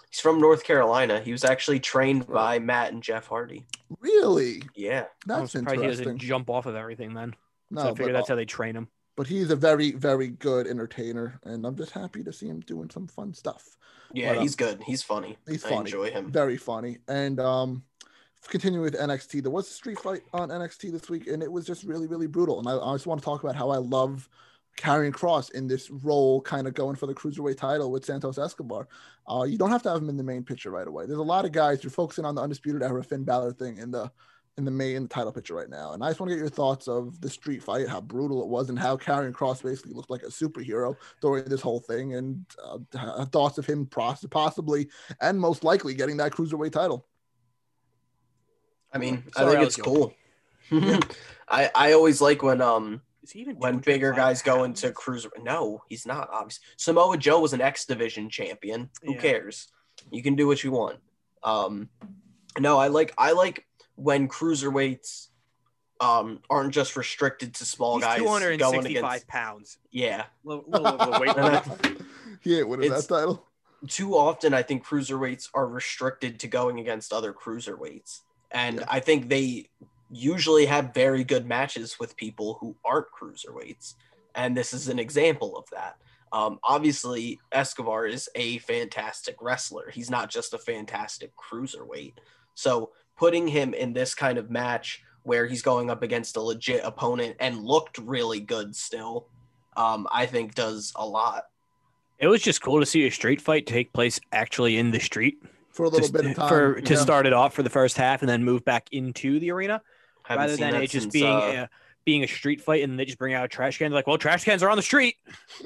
He's from North Carolina. He was actually trained by Matt and Jeff Hardy. Really? Yeah. I'm That's surprised he doesn't jump off of everything then No, so I figure but, that's uh, how they train him but he's a very, very good entertainer, and I'm just happy to see him doing some fun stuff. Yeah, But, um, he's good. He's funny. he's I funny. enjoy him. Very funny. And um, continuing with NXT, there was a street fight on NXT this week, and it was just really, really brutal. And I, I just want to talk about how I love Karrion Kross in this role, kind of going for the cruiserweight title with Santos Escobar. Uh, you don't have to have him in the main picture right away. There's a lot of guys you're focusing on the undisputed era Finn Balor thing in the in the main title picture right now. And I just want to get your thoughts of the street fight, how brutal it was, and how Karrion Kross basically looked like a superhero during this whole thing, and uh, thoughts of him poss- possibly and most likely getting that cruiserweight title. I mean, Sorry, I think I it's was cool. I I always like when um is he even when bigger guys go into cruiser. No, he's not. Obviously, Samoa Joe was an X Division champion. Who Yeah. cares? You can do what you want. Um, no, I like I like when cruiserweights um aren't just restricted to small He's guys going 265 against. pounds. Yeah, Little, little over weight limit. he It's- that title. too often I think cruiserweights are restricted to going against other cruiserweights. And. I think they usually have very good matches with people who aren't cruiserweights. And this is an example of that. Um, obviously, Escobar is a fantastic wrestler. He's not just a fantastic cruiserweight. So putting him in this kind of match where he's going up against a legit opponent and looked really good still, um, I think does a lot. It was just cool to see a street fight take place actually in the street for a little to, bit of time. for to yeah. start it off for the first half and then move back into the arena Haven't rather than that it just since, being uh, a, being a street fight and they just bring out a trash can. They're like, well, trash cans are on the street,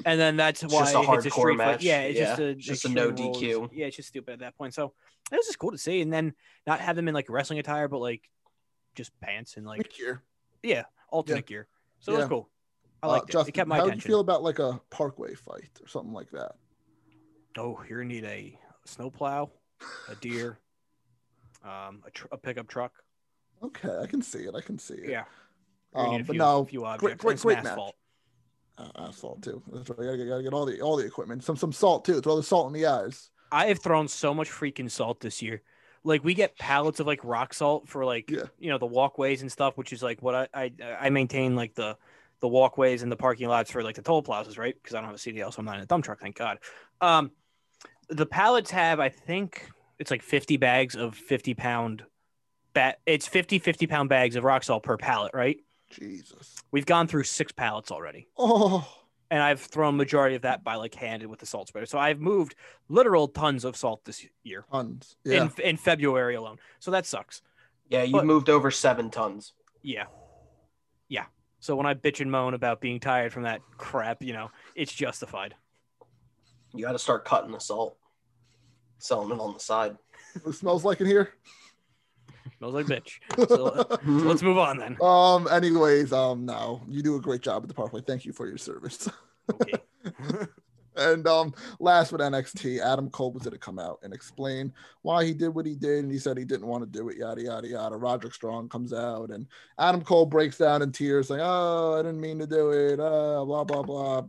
and then that's It's why just a it's a hardcore street fight. match. Yeah, it's just a it's just a no Extreme DQ. Yeah, it's just stupid at that point. So it was just cool to see, and then not have them in like wrestling attire, but like just pants and like Mid year. yeah, alternate gear. So it was cool. I Uh, it. Justin, It kept my how do you attention. feel about like a Parkway fight or something like that? Oh, you're gonna need a snowplow, a deer, um, a, tr- a pickup truck. Okay, I can see it. I can see it. Yeah. Um, but few, no, few great- great- great match. asphalt. Uh, asphalt too. That's right. You gotta, get- gotta get all the all the equipment. Some some salt too. Throw the salt in the eyes. I have thrown so much freaking salt this year. Like we get pallets of like rock salt for like Yeah. you know the walkways and stuff, which is like what I I, I maintain like the the walkways and the parking lots for like the toll plazas, right? Because I don't have a CDL, so I'm not in a dump truck, thank God. Um, the pallets have I think it's like 50 bags of 50 pound bat. It's 50 50 pound bags of rock salt per pallet, right? Jesus. We've gone through six pallets already. Oh, and I've thrown majority of that by like handed with the salt spreader. So I've moved literal tons of salt this year tons. Yeah. in in February alone. So that sucks. Yeah, you But- moved over seven tons. Yeah. Yeah. So when I bitch and moan about being tired from that crap, you know, it's justified. You got to start cutting the salt, selling it on the side. it smells like in here. Smells like bitch. So, uh, so let's move on then. um. Anyways, um. No, you do a great job at the Parkway. Thank you for your service. Okay. And um, last with NXT, Adam Cole was going to come out and explain why he did what he did, and he said he didn't want to do it. Yada yada yada. Roderick Strong comes out, and Adam Cole breaks down in tears, like, "Oh, I didn't mean to do it." Uh, blah blah blah.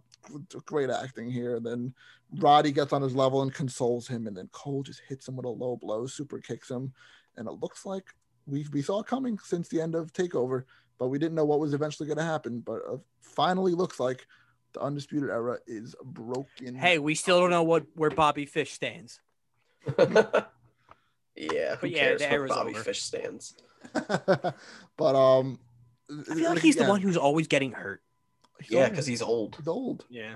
Great acting here. then Roddy gets on his level and consoles him, and then Cole just hits him with a low blow, super kicks him, and it looks like we we saw it coming since the end of Takeover, but we didn't know what was eventually going to happen. But uh, finally, looks like The undisputed era is broken. Hey, we still don't know what where Bobby Fish stands. yeah, who But yeah, cares the where era's Bobby over. Fish stands? but um, I feel like he's the one who's always getting hurt. He's Yeah, because he's old. he's old. Yeah.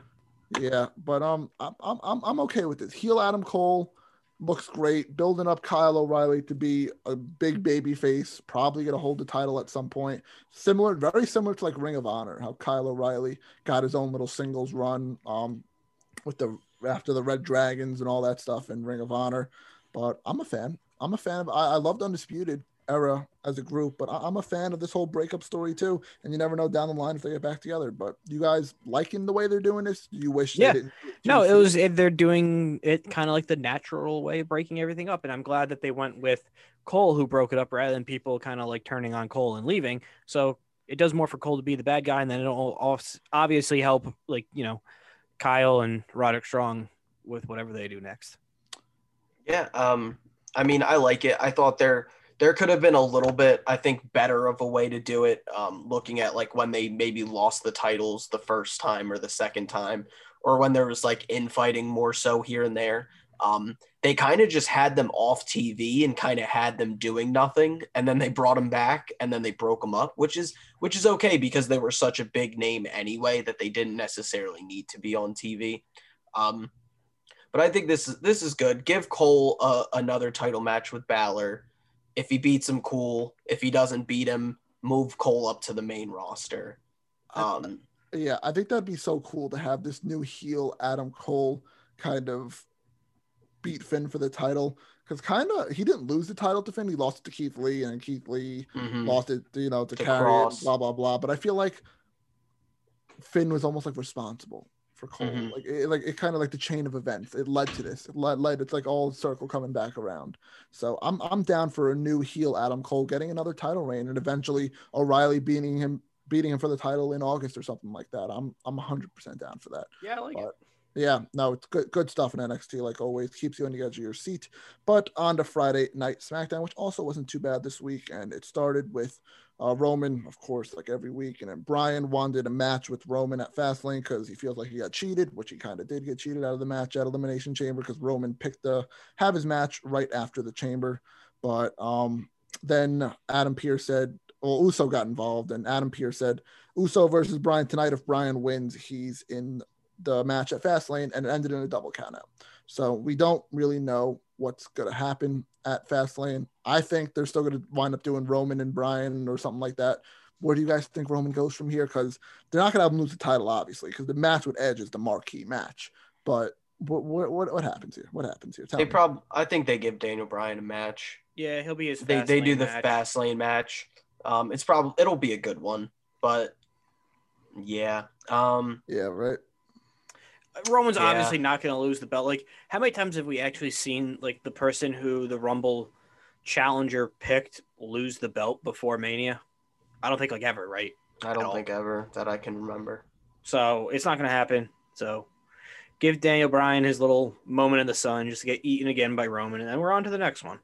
Yeah, but um, I'm I'm I'm I'm okay with this. Heel Adam Cole looks great, building up Kyle O'Reilly to be a big baby face. Probably gonna hold the title at some point. Similar, very similar to like Ring of Honor, how Kyle O'Reilly got his own little singles run um with the after the Red Dragons and all that stuff in Ring of Honor. But I'm a fan. I'm a fan of. I, I loved Undisputed era as a group, but I, I'm a fan of this whole breakup story too. And you never know down the line if they get back together. But you guys liking the way they're doing this? Do you wish? they Yeah. didn't No, it was it, they're doing it kind of like the natural way of breaking everything up, and I'm glad that they went with Cole, who broke it up, rather than people kind of like turning on Cole and leaving. So it does more for Cole to be the bad guy, and then it'll obviously help, like you know, Kyle and Roderick Strong with whatever they do next. Yeah, um, I mean, I like it. I thought there there could have been a little bit, I think, better of a way to do it. Um, looking at like when they maybe lost the titles the first time or the second time, or when there was like infighting more so here and there. Um, they kind of just had them off TV and kind of had them doing nothing, and then they brought them back, and then they broke them up, which is which is okay because they were such a big name anyway that they didn't necessarily need to be on TV. Um, but I think this is this is good. Give Cole uh, another title match with Balor. If he beats him, cool. If he doesn't beat him, move Cole up to the main roster. Um, Yeah, I think that'd be so cool to have this new heel Adam Cole kind of beat Finn for the title because kind of he didn't lose the title to Finn. He lost it to Keith Lee, and Keith Lee mhm. lost it, you know, to, To Karrion, blah blah blah. But I feel like Finn was almost like responsible for Cole. Mhm. Like it, like it kind of like the chain of events. It led to this. It led, led. It's like all circle coming back around. So I'm I'm down for a new heel Adam Cole getting another title reign, and eventually O'Reilly beating him beating him for the title in August or something like that. I'm I'm 100 percent down for that. Yeah, I like But- Yeah, no, it's good good stuff in NXT, like always, keeps you on the edge of your seat. But on to Friday night SmackDown, which also wasn't too bad this week, and it started with uh, Roman, of course, like every week, and then Bryan wanted a match with Roman at Fastlane because he feels like he got cheated, which he kind of did get cheated out of the match at Elimination Chamber because Roman picked the have his match right after the Chamber, but um then Adam Pearce said, well, Uso got involved, and Adam Pearce said, Uso versus Bryan tonight. If Bryan wins, he's in the match at Fastlane, and it ended in a double countout. So we don't really know what's going to happen at Fastlane. I think they're still going to wind up doing Roman and Bryan or something like that. Where do you guys think Roman goes from here? Because they're not going to have him lose the title, obviously, because the match with Edge is the marquee match. But what what what, what happens here? What happens here? Tell they me. prob I think they give Daniel Bryan a match. Yeah, he'll be his. They they do the match. fast lane match. Um, it's probably it'll be a good one, but yeah. Um, yeah, right. Roman's Yeah. obviously not going to lose the belt. Like, how many times have we actually seen like the person who the Rumble challenger picked lose the belt before Mania? I don't think like ever, right? I don't think ever that I can remember. So it's not going to happen. So give Daniel Bryan his little moment in the sun just to get eaten again by Roman, and then we're on to the next one.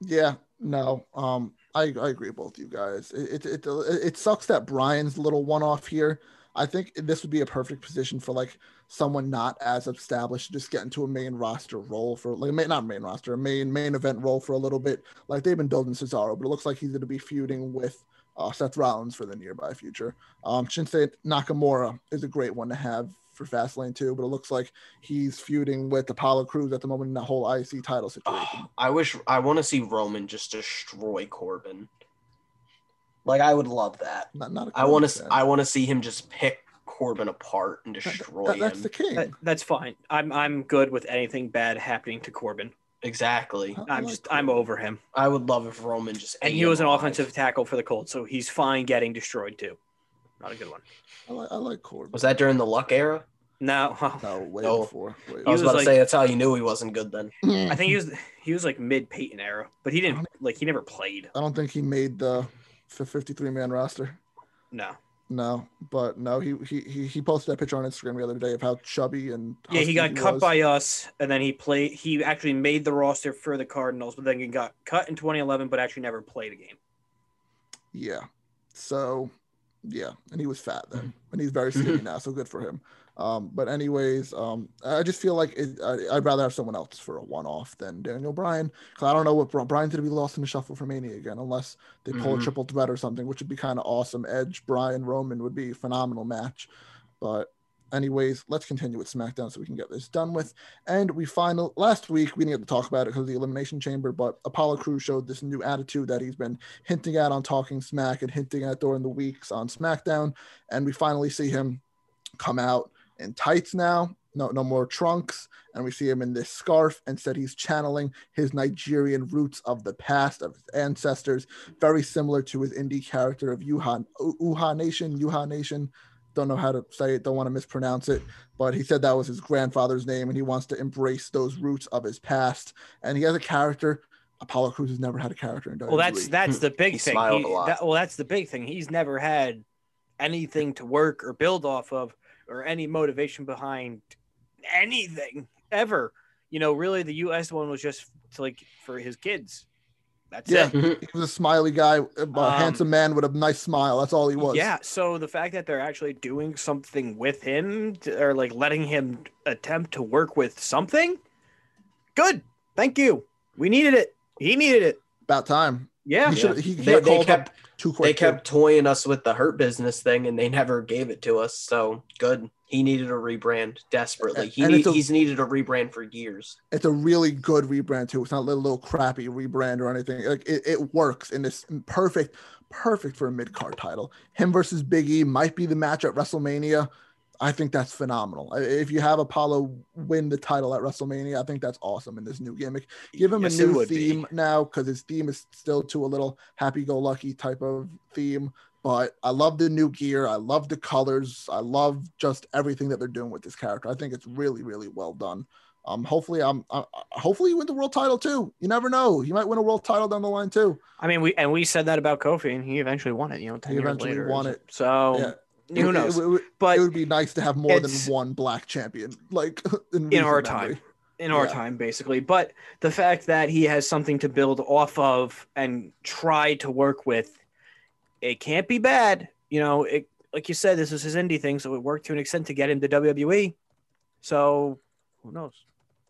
Yeah, no, um, I, I agree with both you guys. It, it it it sucks that Bryan's little one off here. I think this would be a perfect position for like someone not as established to just get into a main roster role for like main, not main roster, a main main event role for a little bit. Like they've been building Cesaro, but it looks like he's going to be feuding with uh, Seth Rollins for the nearby future. Um, Shinsuke Nakamura is a great one to have for Fastlane too, but it looks like he's feuding with Apollo Crews at the moment in that whole IC title situation. Oh, I wish I want to see Roman just destroy Corbin. Like I would love that. Not, not a I want to. I want to see him just pick Corbin apart and destroy that- that's him. the king. That, that's fine. I'm I'm good with anything bad happening to Corbin. exactly. I- I I'm like just I'm over him. I would love if Roman just And he was an alive. offensive tackle for the Colts, so he's fine getting destroyed too. Not a good one. I like, I like Corbin. Was that during the Luck era? No, No, way No. before. Way I was was about like- to say that's how you knew he wasn't good then. I think he was he was like mid Peyton era, but he didn't like he never played. I don't think he made the 53 man roster. No. No, but no, he, he he he posted that picture on Instagram the other day of how chubby and Yeah, he husky got cut was. by us, and then he played. He actually made the roster for the Cardinals, but then he got cut in 2011, but actually never played a game. Yeah, so Yeah, and he was fat then, mm-hmm. and he's very skinny now, so good for him. Um, but anyways, um, I just feel like it, I, would rather have someone else for a one-off than Daniel Bryan. Cause I don't know what Bryan's gonna be lost in the shuffle for Mania again, unless they pull mm-hmm. a triple threat or something, which would be kind of awesome. Edge, Bryan, Roman would be a phenomenal match. But anyways, let's continue with SmackDown so we can get this done with. And we final last week we didn't get to talk about it because of the Elimination Chamber, but Apollo Crews showed this new attitude that he's been hinting at on Talking Smack and hinting at during the weeks on SmackDown, and we finally see him come out in tights now. No, no more trunks, and we see him in this scarf. and said he's channeling his Nigerian roots of the past of his ancestors, very similar to his indie character of Uhaa Uhaa Nation. Uhaa Nation, don't know how to say it, don't want to mispronounce it, but he said that was his grandfather's name, and he wants to embrace those roots of his past. And he has a character. Apollo Crews has never had a character in WWE. Well, that's that's the big he thing. He, that, well, that's the big thing. He's never had anything to work or build off of or any motivation behind anything ever. You know, really, the U.S. one was just to, like for his kids. That's yeah, it. he was a smiley guy, a um, handsome man with a nice smile. That's all he was. Yeah. So the fact that they're actually doing something with him, to, or like letting him attempt to work with something, good. Thank you. We needed it. He needed it. About time. Yeah. He, yeah. he, he they, they kept too They kept toying us with the hurt business thing, and they never gave it to us. So good. He needed a rebrand desperately. He need, a, he's needed a rebrand for years. It's a really good rebrand too. It's not a little, little crappy rebrand or anything. Like it, it works and it's perfect, perfect for a mid card title. Him versus Big E might be the match at WrestleMania. I think that's phenomenal. If you have Apollo win the title at WrestleMania, I think that's awesome in this new gimmick. Give him yes, a new theme be. now because his theme is still to a little happy-go-lucky type of theme. But I love the new gear. I love the colors. I love just everything that they're doing with this character. I think it's really, really well done. Um, hopefully, I'm. Uh, hopefully, you win the world title too. You never know. He might win a world title down the line too. I mean, we and we said that about Kofi, and he eventually won it. You know, ten he years eventually later. won it. So. Yeah who knows? It, it, but it would be nice to have more than one black champion, like in, in our memory. time. In our yeah. time, basically. But the fact that he has something to build off of and try to work with, it can't be bad. You know, it like you said, this is his indie thing, so it worked to an extent to get him to WWE. So who knows?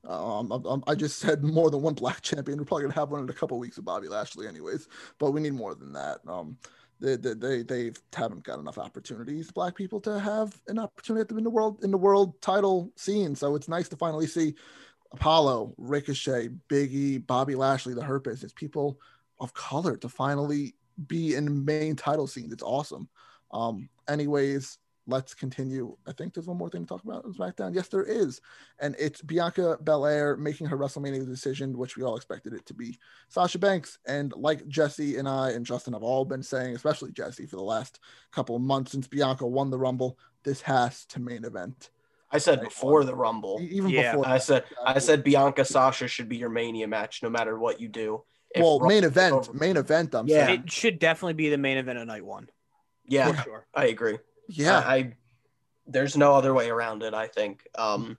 Um, I, I, just said more than one black champion. We're probably gonna have one in a couple weeks with Bobby Lashley, anyways. But we need more than that. Um, they, they they haven't got enough opportunities black people to have an opportunity in the world in the world title scene. So it's nice to finally see apollo ricochet biggie bobby lashley the hurt business people of color to finally be in main title scenes. It's awesome. Um anyways let's continue. I think there's one more thing to talk about in SmackDown. Yes, there is. And it's Bianca Belair making her WrestleMania decision, which we all expected it to be Sasha Banks. And like Jesse and I and Justin have all been saying, especially Jesse for the last couple of months since Bianca won the Rumble, this has to main event. I said before the Rumble. Even yeah. before I said I said Bianca Sasha should be your mania match no matter what you do. If well, main event, main event. I'm yeah. saying it should definitely be the main event of night one. Yeah, sure. I agree. Yeah, I, I, there's no other way around it. I think um,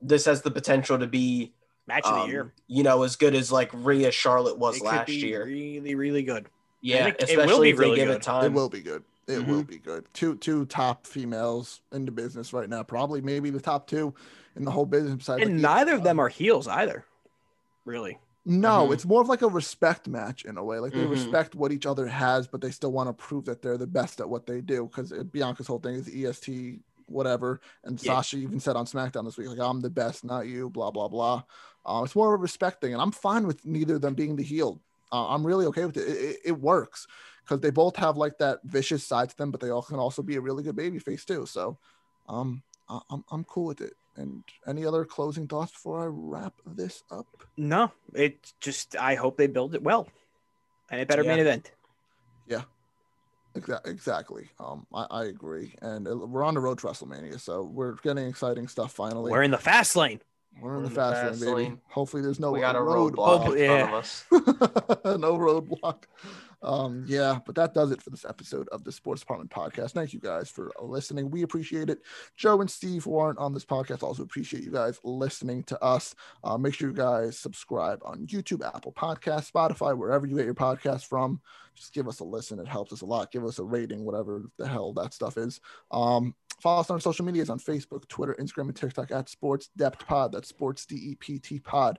this has the potential to be match of the um, year. You know, as good as like Rhea Charlotte was it last year. Really, really good. Yeah, it, especially it if they give good. it time. It will be good. It mm-hmm. will be good. Two two top females in the business right now. Probably maybe the top two in the whole business side. And neither of them are heels either. Really. No, mm-hmm. it's more of like a respect match in a way. Like they mm-hmm. respect what each other has, but they still want to prove that they're the best at what they do. Because Bianca's whole thing is EST, whatever. And yeah. Sasha even said on SmackDown this week, like, I'm the best, not you, blah, blah, blah. Uh, it's more of a respect thing. And I'm fine with neither of them being the heel. Uh, I'm really okay with it. It, it, it works because they both have like that vicious side to them, but they all can also be a really good baby face too. So um, I'm, I'm cool with it. And any other closing thoughts before I wrap this up? No, it just I hope they build it well, and a better yeah. main event. Yeah, exactly. Um, I, I agree, and we're on the road to WrestleMania, so we're getting exciting stuff finally. We're in the fast lane. We're in, the, fast, fast lane, baby. Lane. Hopefully, there's no we got a roadblock road yeah. no roadblock. Um, yeah, but that does it for this episode of the Sports Department podcast. Thank you guys for listening. We appreciate it. Joe and Steve, who aren't on this podcast, also appreciate you guys listening to us. Uh, make sure you guys subscribe on YouTube, Apple Podcast, Spotify, wherever you get your podcast from. Just give us a listen. It helps us a lot. Give us a rating, whatever the hell that stuff is. Um, follow us on our social medias on Facebook, Twitter, Instagram, and TikTok at Sports Depth Pod. That's Sports D E P T Pod.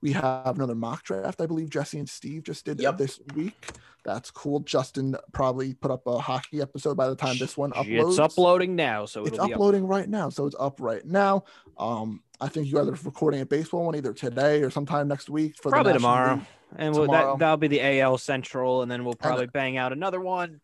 We have another mock draft, I believe Jesse and Steve just did Yep. this week. That's cool. Justin probably put up a hockey episode by the time this one uploads. It's uploading now, so It's be up. uploading right now, so it's up right now. Um, I think you guys are recording a baseball one either today or sometime next week for the probably tomorrow. League. And we'll, that that'll be the AL Central, and then we'll probably then- bang out another one.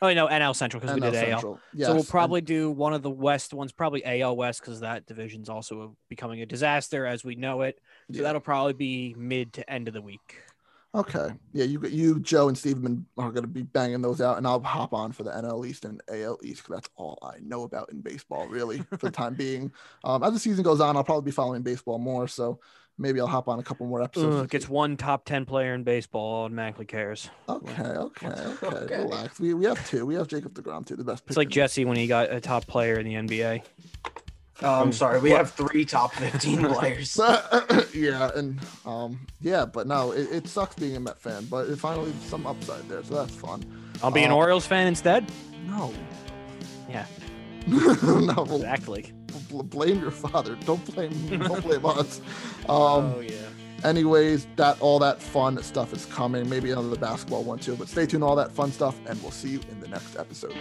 Oh no, NL Central because we did AL. Central. Yes, so we'll and- probably do one of the West ones, probably AL West, because that division's also becoming a disaster as we know it. So Yeah. that'll probably be mid to end of the week. Okay. Yeah, you you Joe and Steven are going to be banging those out, and I'll hop on for the NL East and AL East because that's all I know about in baseball, really, for the time being. Um, as the season goes on, I'll probably be following baseball more, so maybe I'll hop on a couple more episodes. Ugh, gets one top ten player in baseball automatically cares. Okay, okay, okay, Okay. Relax. We, we have two. We have Jacob Degrom too, the best. It's like. Jesse when he got a top player in the NBA. Oh, I'm sorry. We have three top 15 players. yeah, and um, yeah, but no, it, it sucks being a Met fan, but it finally some upside there, so that's fun. I'll be an Uh, Orioles fan instead. No. Yeah. no, Exactly. bl- blame your father. Don't blame. don't blame us. Um. oh yeah. Anyways, that all that fun stuff is coming. Maybe another basketball one too. But stay tuned, all that fun stuff, and we'll see you in the next episode.